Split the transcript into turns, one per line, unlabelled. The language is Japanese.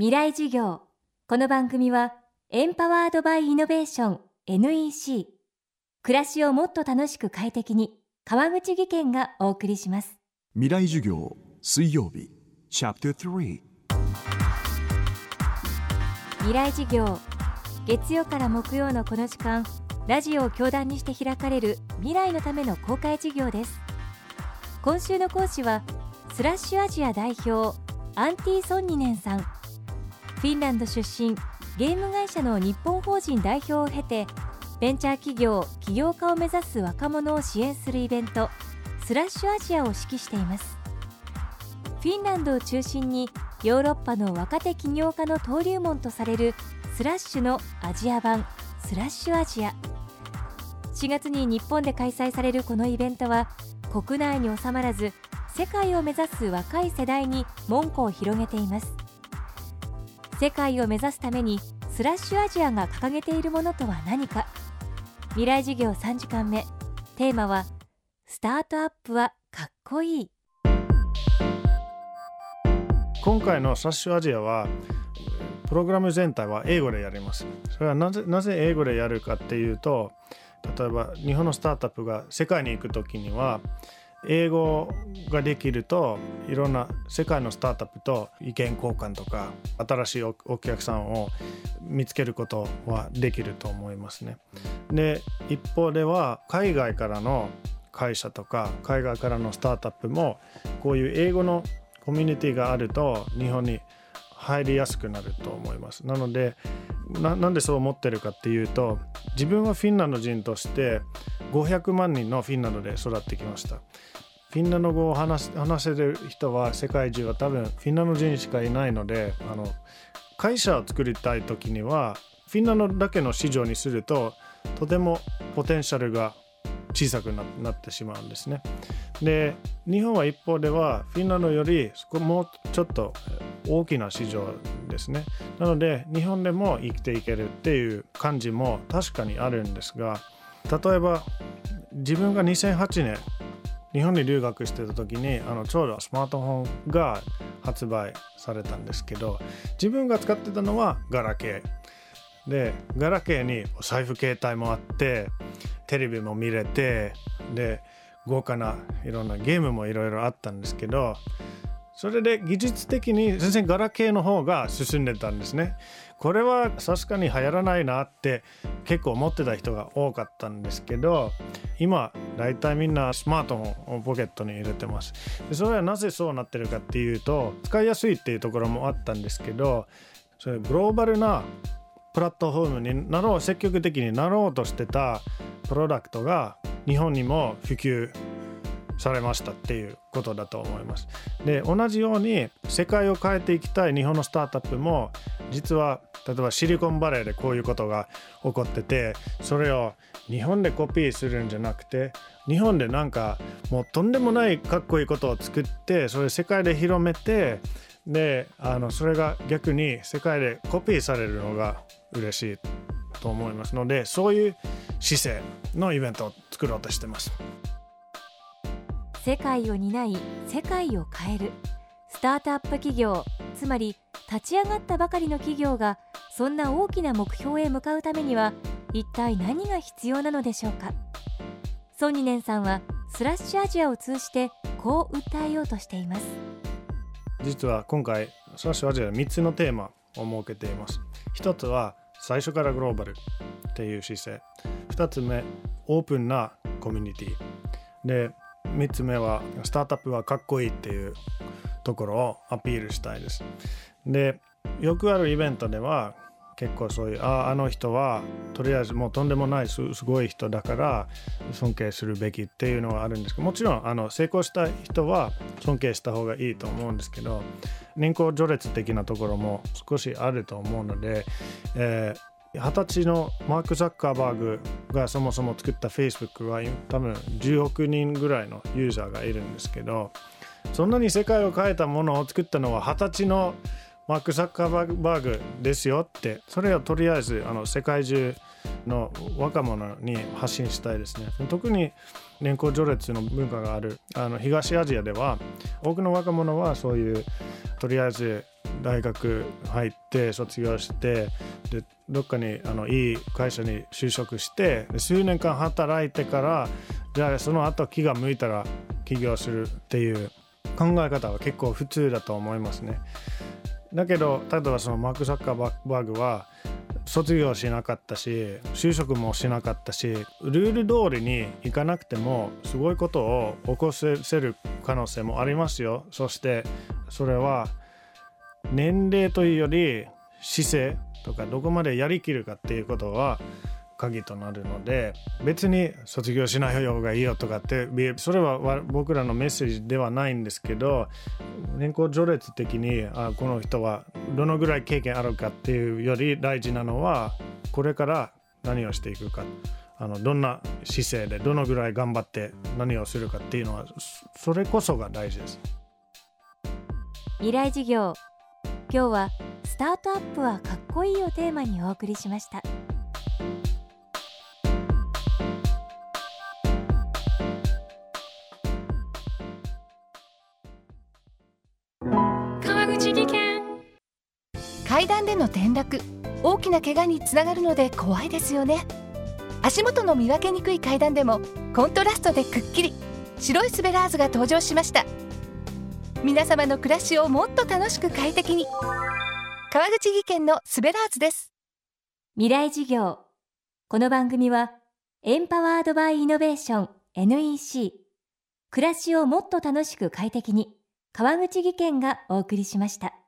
未来授業。この番組はエンパワードバイイノベーション NEC 暮らしをもっと楽しく快適に川口義賢がお送りします。
未来授業水曜日チャプター3
未来授業。月曜から木曜のこの時間ラジオを教壇にして開かれる未来のための公開授業です。今週の講師はスラッシュアジア代表アンティ・ソンニネンさんフィンランド出身ゲーム会社の日本法人代表を経てベンチャー企業起業家を目指す若者を支援するイベントスラッシュアジアを指揮しています。フィンランドを中心にヨーロッパの若手起業家の登竜門とされるスラッシュのアジア版スラッシュアジア。4月に日本で開催されるこのイベントは国内に収まらず世界を目指す若い世代に門戸を広げています。世界を目指すためにスラッシュアジアが掲げているものとは何か。未来事業3時間目。テーマはスタートアップはかっこいい。
今回のスラッシュアジアはプログラム全体は英語でやります。それはなぜなぜ英語でやるかっていうと例えば日本のスタートアップが世界に行く時には英語ができるといろんな世界のスタートアップと意見交換とか新しいお客さんを見つけることはできると思いますね。で一方では海外からの会社とか海外からのスタートアップもこういう英語のコミュニティがあると日本に入りやすくなると思います。なのでなんでそう思ってるかっていうと自分はフィンランド人として500万人のフィンランドで育ってきました。フィンランド語を話話せる人は世界中は多分フィンランド人しかいないのであの会社を作りたい時にはフィンランドだけの市場にするととてもポテンシャルが小さくなってしまうんですね。で日本は一方ではフィンランドよりそこもうちょっと大きな市場ですね。なので日本でも生きていけるっていう感じも確かにあるんですが例えば自分が2008年日本に留学してた時にあのちょうどスマートフォンが発売されたんですけど自分が使ってたのはガラケーでガラケーにお財布携帯もあってテレビも見れてで豪華ないろんなゲームもいろいろあったんですけどそれで技術的に全然ガラケーの方が進んでたんですね。これはさすがに流行らないなって結構思ってた人が多かったんですけど今大体みんなスマートフォンをポケットに入れてますでそれはなぜそうなってるかっていうと使いやすいっていうところもあったんですけどそれグローバルなプラットフォームになろう積極的になろうとしてたプロダクトが日本にも普及されましたっていうことだと思います。で同じように世界を変えていきたい日本のスタートアップも実は例えばシリコンバレーでこういうことが起こっててそれを日本でコピーするんじゃなくて日本でなんかもうとんでもないかっこいいことを作ってそれ世界で広めてであのそれが逆に世界でコピーされるのが嬉しいと思いますのでそういう姿勢のイベントを作ろうとしてます。
世界を担い世界を変える。スタートアップ企業つまり立ち上がったばかりの企業がそんな大きな目標へ向かうためには一体何が必要なのでしょうか。ソニネンさんはスラッシュアジアを通じてこう訴えようとしています。
実は今回スラッシュアジアは3つのテーマを設けています。一つは最初からグローバルっていう姿勢。2つ目オープンなコミュニティ。で3つ目はスタートアップはかっこいいっていうところをアピールしたいです。でよくあるイベントでは結構そういうああの人はとりあえずもうとんでもないすごい人だから尊敬するべきっていうのはあるんですけどもちろんあの成功した人は尊敬した方がいいと思うんですけど人口序列的なところも少しあると思うので、えー二十歳のマーク・ザッカーバーグがそもそも作った Facebook は多分10億人ぐらいのユーザーがいるんですけどそんなに世界を変えたものを作ったのは二十歳のマーク・ザッカーバーグですよってそれをとりあえずあの世界中の若者に発信したいですね。特に年功序列の文化があるあの東アジアでは多くの若者はそういうとりあえず大学入って卒業してでどっかにあのいい会社に就職して数年間働いてからじゃあその後気が向いたら起業するっていう考え方は結構普通だと思いますね。だけど例えばそのマーク・ザッカーバーグは卒業しなかったし就職もしなかったしルール通りにいかなくてもすごいことを起こせる可能性もありますよそしてそれは年齢というより姿勢とかどこまでやりきるかっていうことは鍵となるので別に卒業しない方がいいよとかってそれは僕らのメッセージではないんですけど年功序列的にあこの人はどのぐらい経験あるかっていうより大事なのはこれから何をしていくか。あのどんな姿勢でどのぐらい頑張って何をするかっていうのはそれこそが大事です。
未来事業今日はスタートアップはかっこいいをテーマにお送りしました。川口技研。
階段での転落。大きな怪我につながるので怖いですよね。足元の見分けにくい階段でもコントラストでくっきり。白いスベラーズが登場しました。皆様の暮らしをもっと楽しく快適に。川口技研のスベラーズです。
未来事業。この番組はエンパワードバイイノベーション NEC 暮らしをもっと楽しく快適に川口技研がお送りしました。